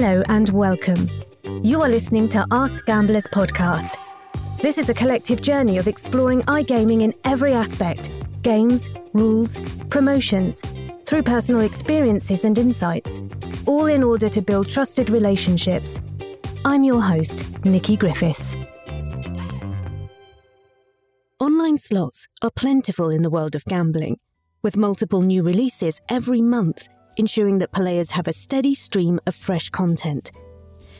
Hello and welcome. You are listening to Ask Gamblers podcast. This is a collective journey of exploring iGaming in every aspect games, rules, promotions, through personal experiences and insights, all in order to build trusted relationships. I'm your host, Nikki Griffiths. Online slots are plentiful in the world of gambling, with multiple new releases every month ensuring that players have a steady stream of fresh content.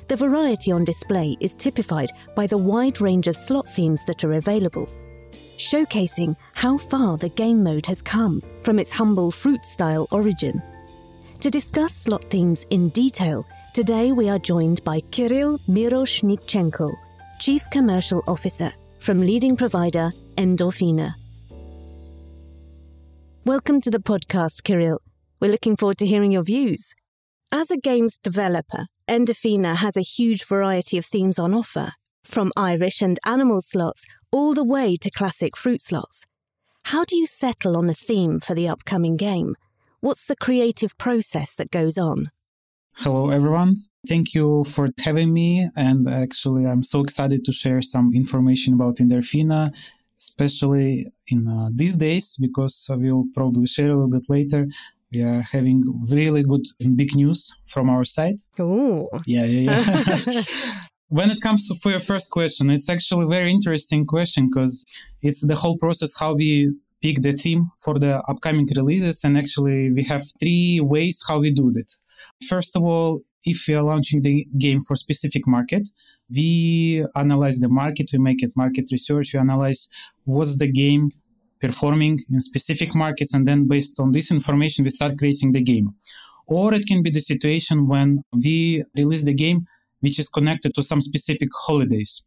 The variety on display is typified by the wide range of slot themes that are available, showcasing how far the game mode has come from its humble fruit style origin. To discuss slot themes in detail, today we are joined by Kirill Miroshnichenko, Chief Commercial Officer from leading provider Endorphina. Welcome to the podcast, Kirill. We're looking forward to hearing your views. As a games developer, Endorphina has a huge variety of themes on offer, from Irish and animal slots all the way to classic fruit slots. How do you settle on a theme for the upcoming game? What's the creative process that goes on? Hello, everyone. Thank you for having me. And actually, I'm so excited to share some information about Endorphina, especially in uh, these days, because we'll probably share a little bit later we are having really good big news from our side. Oh. Yeah, yeah, yeah. when it comes to for your first question, it's actually a very interesting question because it's the whole process how we pick the theme for the upcoming releases. And actually, we have three ways how we do it. First of all, if we are launching the game for specific market, we analyze the market, we make it market research, we analyze what's the game performing in specific markets and then based on this information we start creating the game or it can be the situation when we release the game which is connected to some specific holidays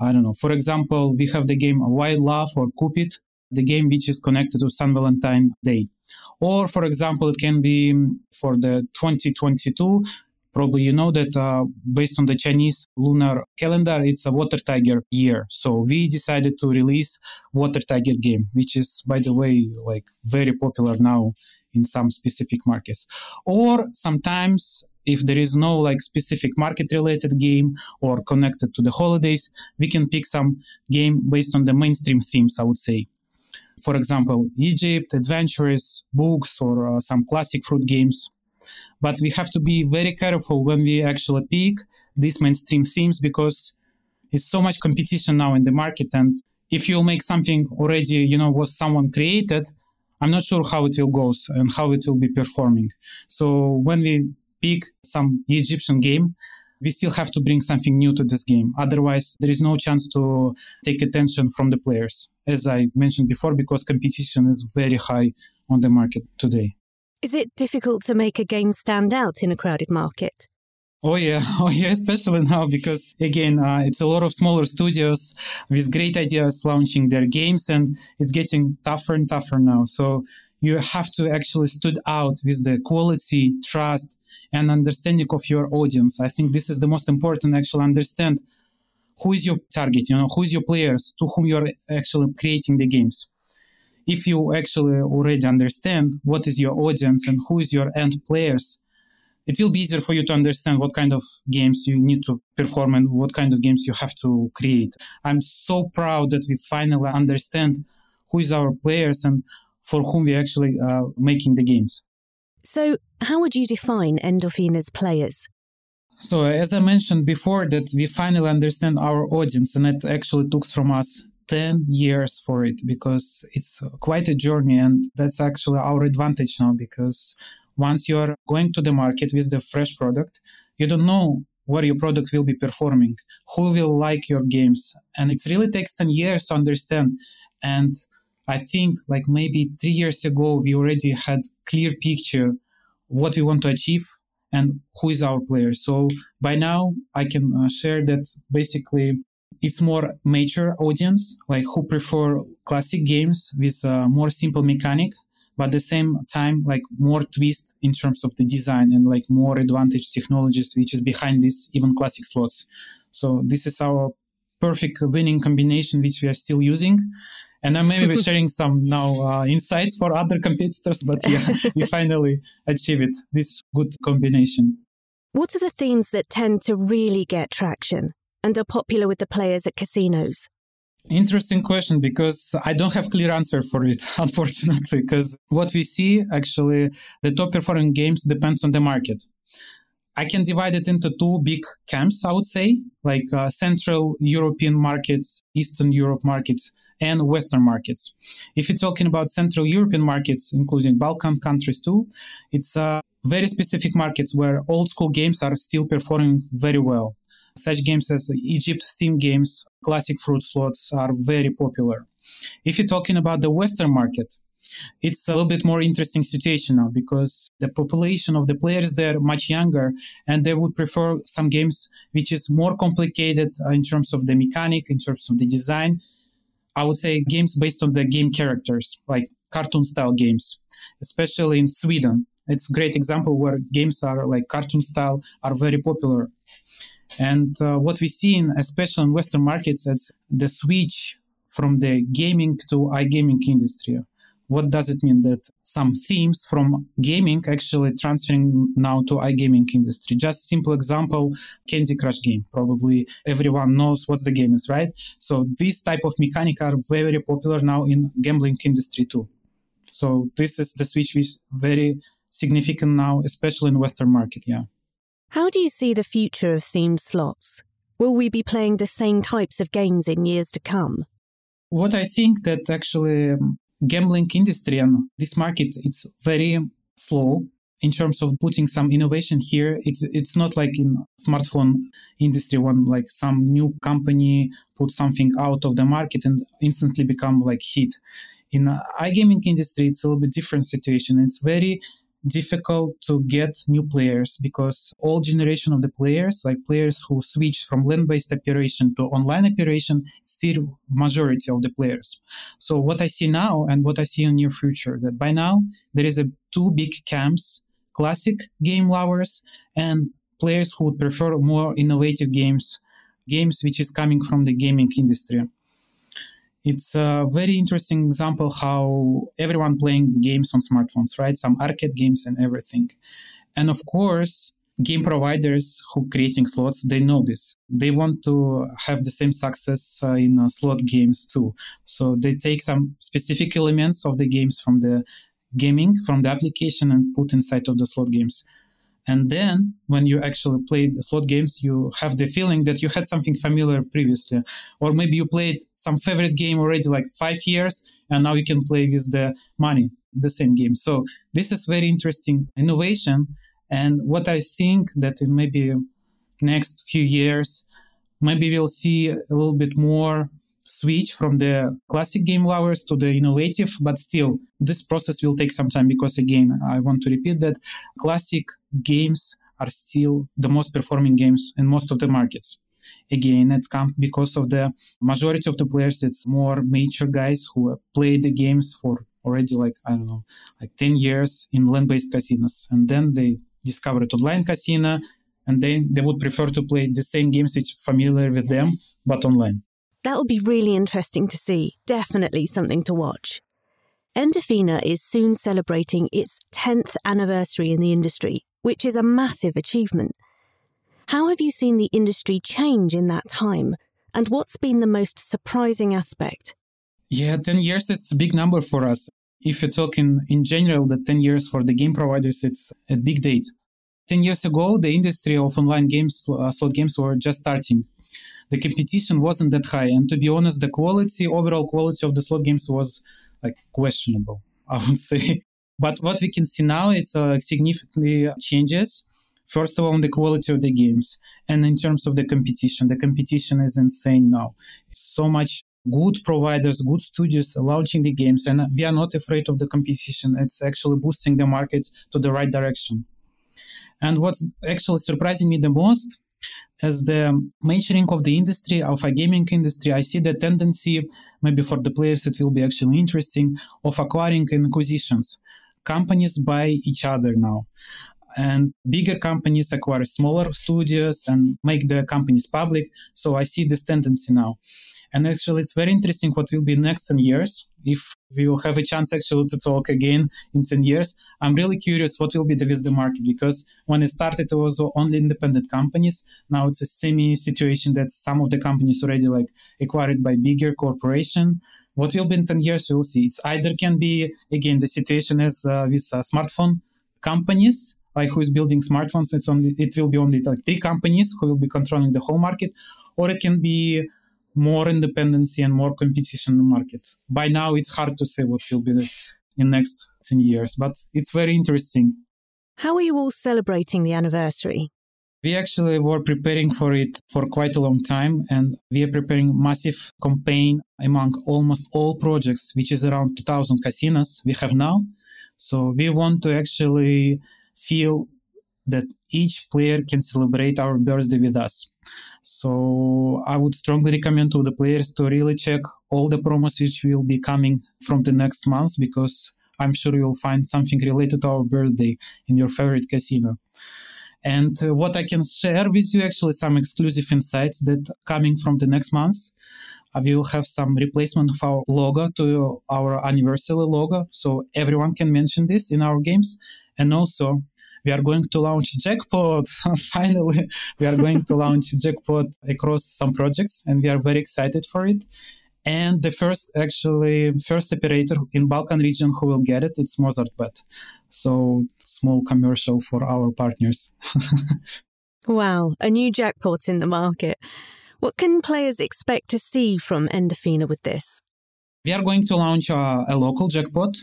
i don't know for example we have the game wild love or cupid the game which is connected to San Valentine Day. Or, for example, it can be for the 2022 Probably you know that uh, based on the Chinese lunar calendar, it's a water tiger year. So we decided to release water tiger game, which is, by the way, like very popular now in some specific markets. Or sometimes if there is no like specific market related game or connected to the holidays, we can pick some game based on the mainstream themes, I would say. For example, Egypt, adventures, books, or uh, some classic fruit games but we have to be very careful when we actually pick these mainstream themes because it's so much competition now in the market. And if you'll make something already, you know, was someone created, I'm not sure how it will go and how it will be performing. So when we pick some Egyptian game, we still have to bring something new to this game. Otherwise, there is no chance to take attention from the players, as I mentioned before, because competition is very high on the market today. Is it difficult to make a game stand out in a crowded market? Oh yeah, oh yeah, especially now because again, uh, it's a lot of smaller studios with great ideas launching their games, and it's getting tougher and tougher now. So you have to actually stood out with the quality, trust, and understanding of your audience. I think this is the most important. Actually, understand who is your target. You know, who is your players to whom you're actually creating the games if you actually already understand what is your audience and who is your end players, it will be easier for you to understand what kind of games you need to perform and what kind of games you have to create. I'm so proud that we finally understand who is our players and for whom we actually are making the games. So, how would you define Endorphina's players? So, as I mentioned before, that we finally understand our audience, and it actually took from us 10 years for it because it's quite a journey and that's actually our advantage now because once you're going to the market with the fresh product you don't know where your product will be performing who will like your games. And it really takes 10 years to understand. And i think like maybe 3 years ago we already had clear picture what we want to achieve and who is our player. So by now i can uh, share that basically it's more mature audience, like who prefer classic games with a more simple mechanic, but at the same time, like more twist in terms of the design and like more advantage technologies, which is behind this even classic slots. So this is our perfect winning combination, which we are still using. And I'm maybe sharing some now uh, insights for other competitors, but yeah, we finally achieve it. This good combination. What are the themes that tend to really get traction and are popular with the players at casinos? Interesting question because I don't have clear answer for it, unfortunately, because what we see actually the top performing games depends on the market. I can divide it into two big camps, I would say, like uh, Central European markets, Eastern Europe markets, and Western markets. If you're talking about Central European markets, including Balkan countries too, it's uh, very specific markets where old school games are still performing very well. Such games as Egypt theme games, classic fruit slots are very popular. If you're talking about the Western market, it's a little bit more interesting situation now because the population of the players there are much younger and they would prefer some games which is more complicated in terms of the mechanic in terms of the design. I would say games based on the game characters like cartoon style games especially in sweden. It's a great example where games are like cartoon style are very popular and uh, what we see in especially in western markets it's the switch from the gaming to iGaming industry what does it mean that some themes from gaming actually transferring now to iGaming industry? Just simple example, Candy Crush game. Probably everyone knows what the game is, right? So this type of mechanic are very popular now in gambling industry too. So this is the switch which is very significant now, especially in Western market. Yeah. How do you see the future of themed slots? Will we be playing the same types of games in years to come? What I think that actually um, gambling industry and this market it's very slow in terms of putting some innovation here it's it's not like in smartphone industry when like some new company put something out of the market and instantly become like hit in iGaming industry it's a little bit different situation it's very difficult to get new players because all generation of the players like players who switch from land-based operation to online operation still majority of the players. So what i see now and what i see in near future that by now there is a two big camps classic game lovers and players who would prefer more innovative games games which is coming from the gaming industry it's a very interesting example how everyone playing games on smartphones, right? Some arcade games and everything. And of course, game providers who creating slots, they know this. They want to have the same success uh, in uh, slot games too. So they take some specific elements of the games from the gaming, from the application and put inside of the slot games. And then when you actually play the slot games, you have the feeling that you had something familiar previously. Or maybe you played some favorite game already like five years, and now you can play with the money, the same game. So this is very interesting innovation. And what I think that in maybe next few years, maybe we'll see a little bit more switch from the classic game lovers to the innovative, but still this process will take some time because again, I want to repeat that classic games are still the most performing games in most of the markets. Again, it comes because of the majority of the players, it's more mature guys who play the games for already like, I don't know, like 10 years in land-based casinos. And then they discovered online casino and then they would prefer to play the same games which familiar with them, but online. That'll be really interesting to see. Definitely something to watch. Endorphina is soon celebrating its 10th anniversary in the industry, which is a massive achievement. How have you seen the industry change in that time? And what's been the most surprising aspect? Yeah, 10 years, it's a big number for us. If you're talking in general, the 10 years for the game providers, it's a big date. 10 years ago, the industry of online games, uh, slot games, were just starting the competition wasn't that high. And to be honest, the quality, overall quality of the slot games was like questionable, I would say. But what we can see now, it's uh, significantly changes. First of all, on the quality of the games, and in terms of the competition, the competition is insane now. So much good providers, good studios launching the games, and we are not afraid of the competition. It's actually boosting the market to the right direction. And what's actually surprising me the most as the maturing of the industry of a gaming industry i see the tendency maybe for the players it will be actually interesting of acquiring acquisitions companies buy each other now and bigger companies acquire smaller studios and make the companies public. So I see this tendency now. And actually, it's very interesting what will be next 10 years. If we will have a chance actually to talk again in 10 years, I'm really curious what will be the with market because when it started, it was only independent companies. Now it's a semi situation that some of the companies already like acquired by bigger corporation. What will be in 10 years, you'll see. It's either can be, again, the situation as uh, with uh, smartphone companies like who is building smartphones it's only it will be only like three companies who will be controlling the whole market or it can be more independency and more competition in the market. By now, it's hard to say what will be the, in next 10 years, but it's very interesting. How are you all celebrating the anniversary? We actually were preparing for it for quite a long time, and we are preparing massive campaign among almost all projects, which is around 2,000 casinos we have now. So we want to actually feel that each player can celebrate our birthday with us. So I would strongly recommend to the players to really check all the promos which will be coming from the next month because I'm sure you'll find something related to our birthday in your favorite casino. And uh, what I can share with you actually some exclusive insights that coming from the next month. Uh, we will have some replacement of our logo to our anniversary logo, so everyone can mention this in our games. And also, we are going to launch jackpot finally we are going to launch jackpot across some projects and we are very excited for it and the first actually first operator in balkan region who will get it it's mozzartbet so small commercial for our partners. Wow a new jackpot in the market. What can players expect to see from endorphina with this? We are going to launch a, a local jackpot,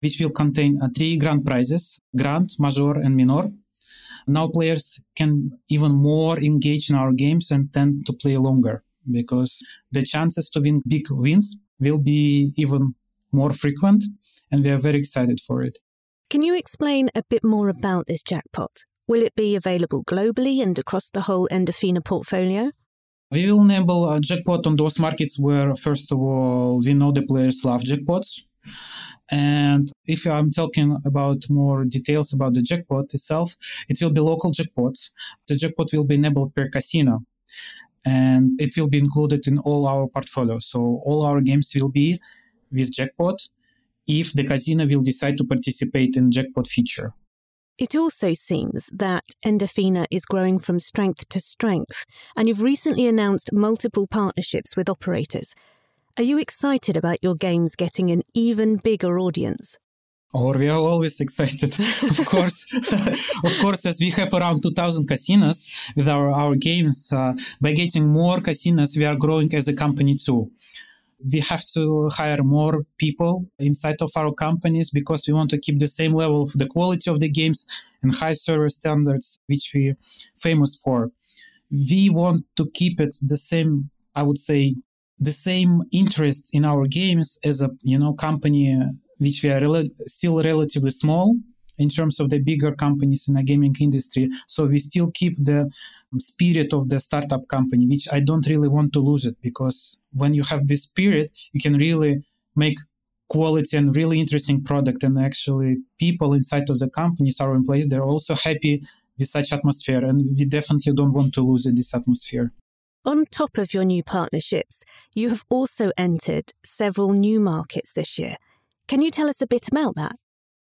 which will contain uh, three grand prizes grand, major, and minor. Now players can even more engage in our games and tend to play longer because the chances to win big wins will be even more frequent, and we are very excited for it. Can you explain a bit more about this jackpot? Will it be available globally and across the whole Endorphina portfolio? We will enable a jackpot on those markets where, first of all, we know the players love jackpots. And if I'm talking about more details about the jackpot itself, it will be local jackpots. The jackpot will be enabled per casino and it will be included in all our portfolio. So all our games will be with jackpot if the casino will decide to participate in jackpot feature. It also seems that Endorphina is growing from strength to strength, and you've recently announced multiple partnerships with operators. Are you excited about your games getting an even bigger audience? Or we are always excited, of course. of course, as we have around 2,000 casinos with our, our games, uh, by getting more casinos, we are growing as a company too. We have to hire more people inside of our companies because we want to keep the same level of the quality of the games and high service standards which we are famous for. We want to keep it the same i would say the same interest in our games as a you know company which we are rel- still relatively small in terms of the bigger companies in the gaming industry. So we still keep the spirit of the startup company, which I don't really want to lose it because when you have this spirit, you can really make quality and really interesting product. And actually people inside of the companies our employees they're also happy with such atmosphere. And we definitely don't want to lose this atmosphere. On top of your new partnerships you have also entered several new markets this year can you tell us a bit about that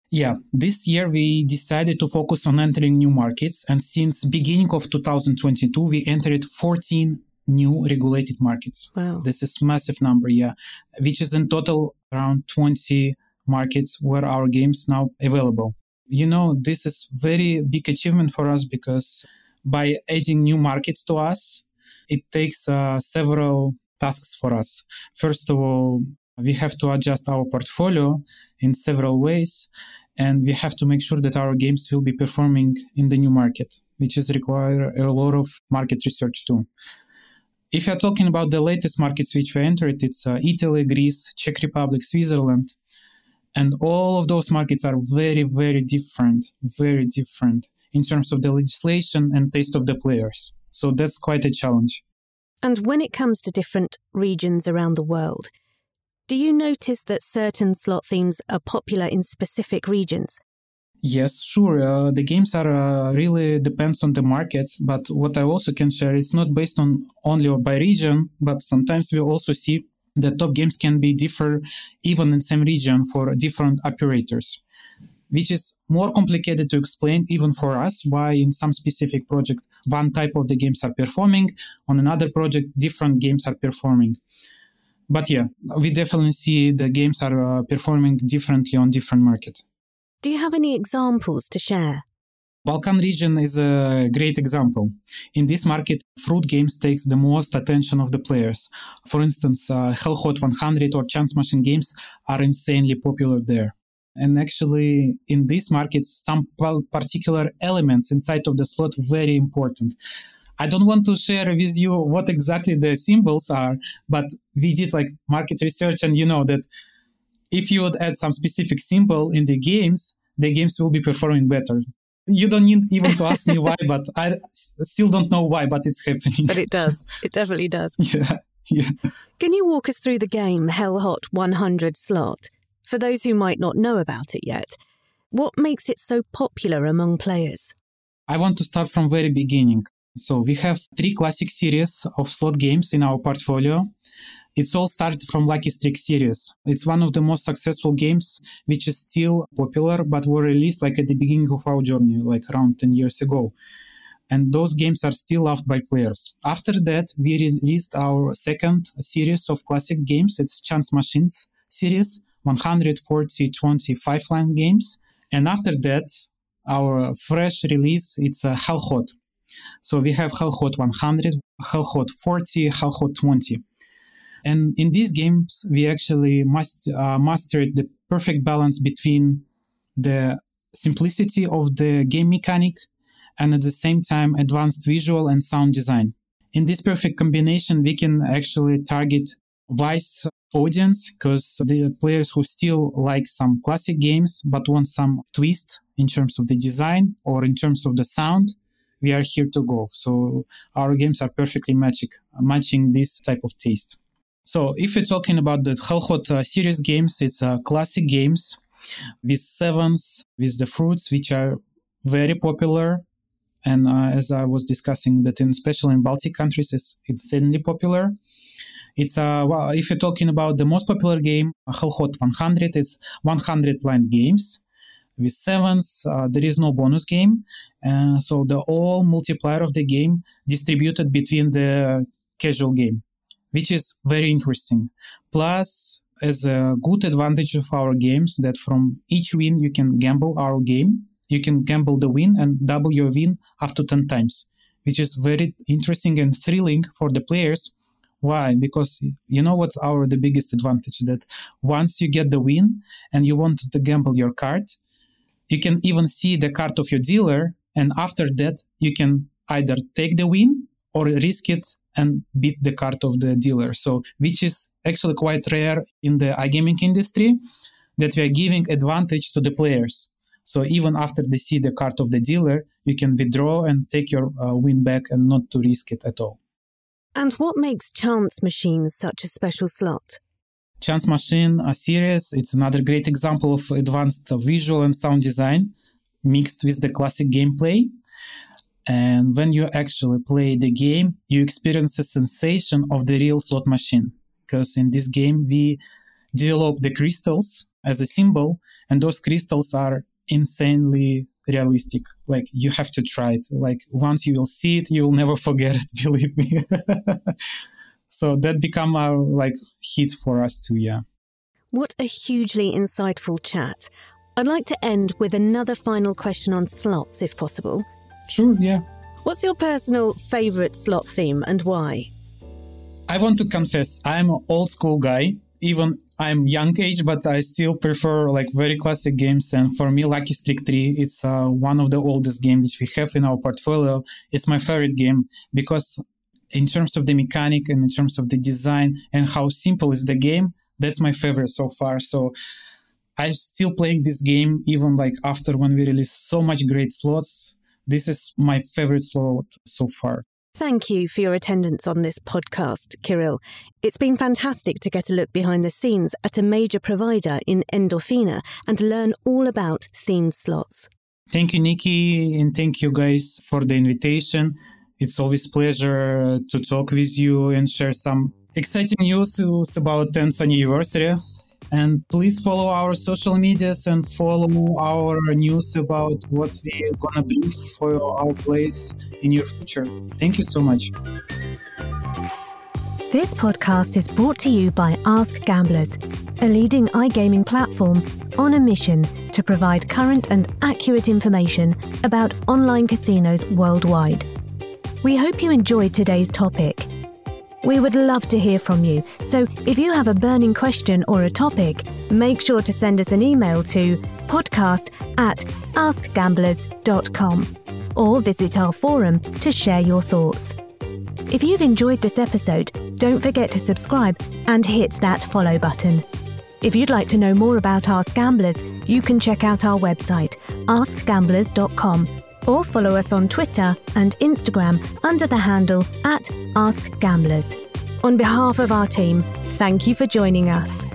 yeah, this year we decided to focus on entering new markets, and since beginning of 2022, we entered 14 new regulated markets. Wow, this is massive number, yeah, which is in total around 20 markets where our games now available. You know, this is very big achievement for us because by adding new markets to us, it takes uh, several tasks for us. First of all, we have to adjust our portfolio in several ways and we have to make sure that our games will be performing in the new market which is require a lot of market research too. If you're talking about the latest markets which we entered it's uh, italy greece czech republic switzerland and all of those markets are very very different very different in terms of the legislation and taste of the players. So that's quite a challenge. And when it comes to different regions around the world do you notice that certain slot themes are popular in specific regions? Yes, sure. Uh, the games are uh, really depends on the market, but what I also can share, it's not based on only by region, but sometimes we also see that top games can be differ even in same region for different operators, which is more complicated to explain even for us why in some specific project one type of the games are performing, on another project different games are performing. But yeah, we definitely see the games are uh, performing differently on different markets. Do you have any examples to share? Balkan region is a great example. In this market, fruit games takes the most attention of the players. For instance, uh, Hell Hot 100 or Chance Machine games are insanely popular there. And actually, in these markets, some particular elements inside of the slot very important. I don't want to share with you what exactly the symbols are, but we did like market research, and you know that if you would add some specific symbol in the games, the games will be performing better. You don't need even to ask me why, but I still don't know why, but it's happening. But it does. It definitely does. yeah. Yeah. Can you walk us through the game Hell Hot 100 slot? For those who might not know about it yet, what makes it so popular among players? I want to start from very beginning. So we have three classic series of slot games in our portfolio. It's all started from Lucky Streak series. It's one of the most successful games, which is still popular, but were released like at the beginning of our journey, like around 10 years ago. And those games are still loved by players. After that, we released our second series of classic games. It's Chance Machines series, 140 25 line games. And after that, our fresh release, it's uh, a Hell Hot. So we have Hell Hot 100, Hell Hot 40, Hell Hot 20. And in these games, we actually must uh, mastered the perfect balance between the simplicity of the game mechanic and at the same time advanced visual and sound design. In this perfect combination, we can actually target wise audience because the players who still like some classic games but want some twist in terms of the design or in terms of the sound we are here to go so our games are perfectly magic matching this type of taste so if you're talking about the Hell Hot uh, series games, it's uh, classic games with sevens, with the fruits, which are very popular. And uh, as I was discussing, that in, especially in Baltic countries, it's insanely popular. It's uh, well, if you're talking about the most popular game, Hell Hot 100, it's 100 line games with sevens. Uh, there is no bonus game, uh, so the all multiplier of the game distributed between the casual game which is very interesting. Plus, as a good advantage of our games, that from each win you can gamble our game. You can gamble the win and double your win up to 10 times, which is very interesting and thrilling for the players. Why? Because you know what's our the biggest advantage that once you get the win and you want to gamble your card, you can even see the card of your dealer, and after that you can either take the win or risk it and beat the card of the dealer. So, which is actually quite rare in the iGaming industry, that we are giving advantage to the players. So even after they see the card of the dealer, you can withdraw and take your uh, win back and not to risk it at all. And what makes Chance Machines such a special slot? Chance Machine a series, it's another great example of advanced visual and sound design mixed with the classic gameplay. And when you actually play the game, you experience a sensation of the real slot machine. Because in this game, we develop the crystals as a symbol, and those crystals are insanely realistic. Like you have to try it. Like once you will see it, you will never forget it. Believe me. so that become our like hit for us too. Yeah. What a hugely insightful chat. I'd like to end with another final question on slots, if possible. Sure, yeah. What's your personal favorite slot theme and why? I want to confess, I'm an old school guy. Even I'm young age, but I still prefer like very classic games. And for me, Lucky Streak 3, it's uh, one of the oldest games which we have in our portfolio. It's my favorite game because in terms of the mechanic and in terms of the design and how simple is the game, that's my favorite so far. So I'm still playing this game even like after when we release so much great slots this is my favorite slot so far. Thank you for your attendance on this podcast, Kirill. It's been fantastic to get a look behind the scenes at a major provider in Endorphina and learn all about themed slots. Thank you, Nikki, and thank you guys for the invitation. It's always pleasure to talk with you and share some exciting news about 10th anniversary. And please follow our social medias and follow our news about what we're gonna bring for our place in your future. Thank you so much. This podcast is brought to you by Ask Gamblers, a leading iGaming platform on a mission to provide current and accurate information about online casinos worldwide. We hope you enjoyed today's topic. We would love to hear from you, so if you have a burning question or a topic, make sure to send us an email to podcast at askgamblers.com or visit our forum to share your thoughts. If you've enjoyed this episode, don't forget to subscribe and hit that follow button. If you'd like to know more about Ask Gamblers, you can check out our website, askgamblers.com, or follow us on Twitter and Instagram under the handle at Ask Gamblers. On behalf of our team, thank you for joining us.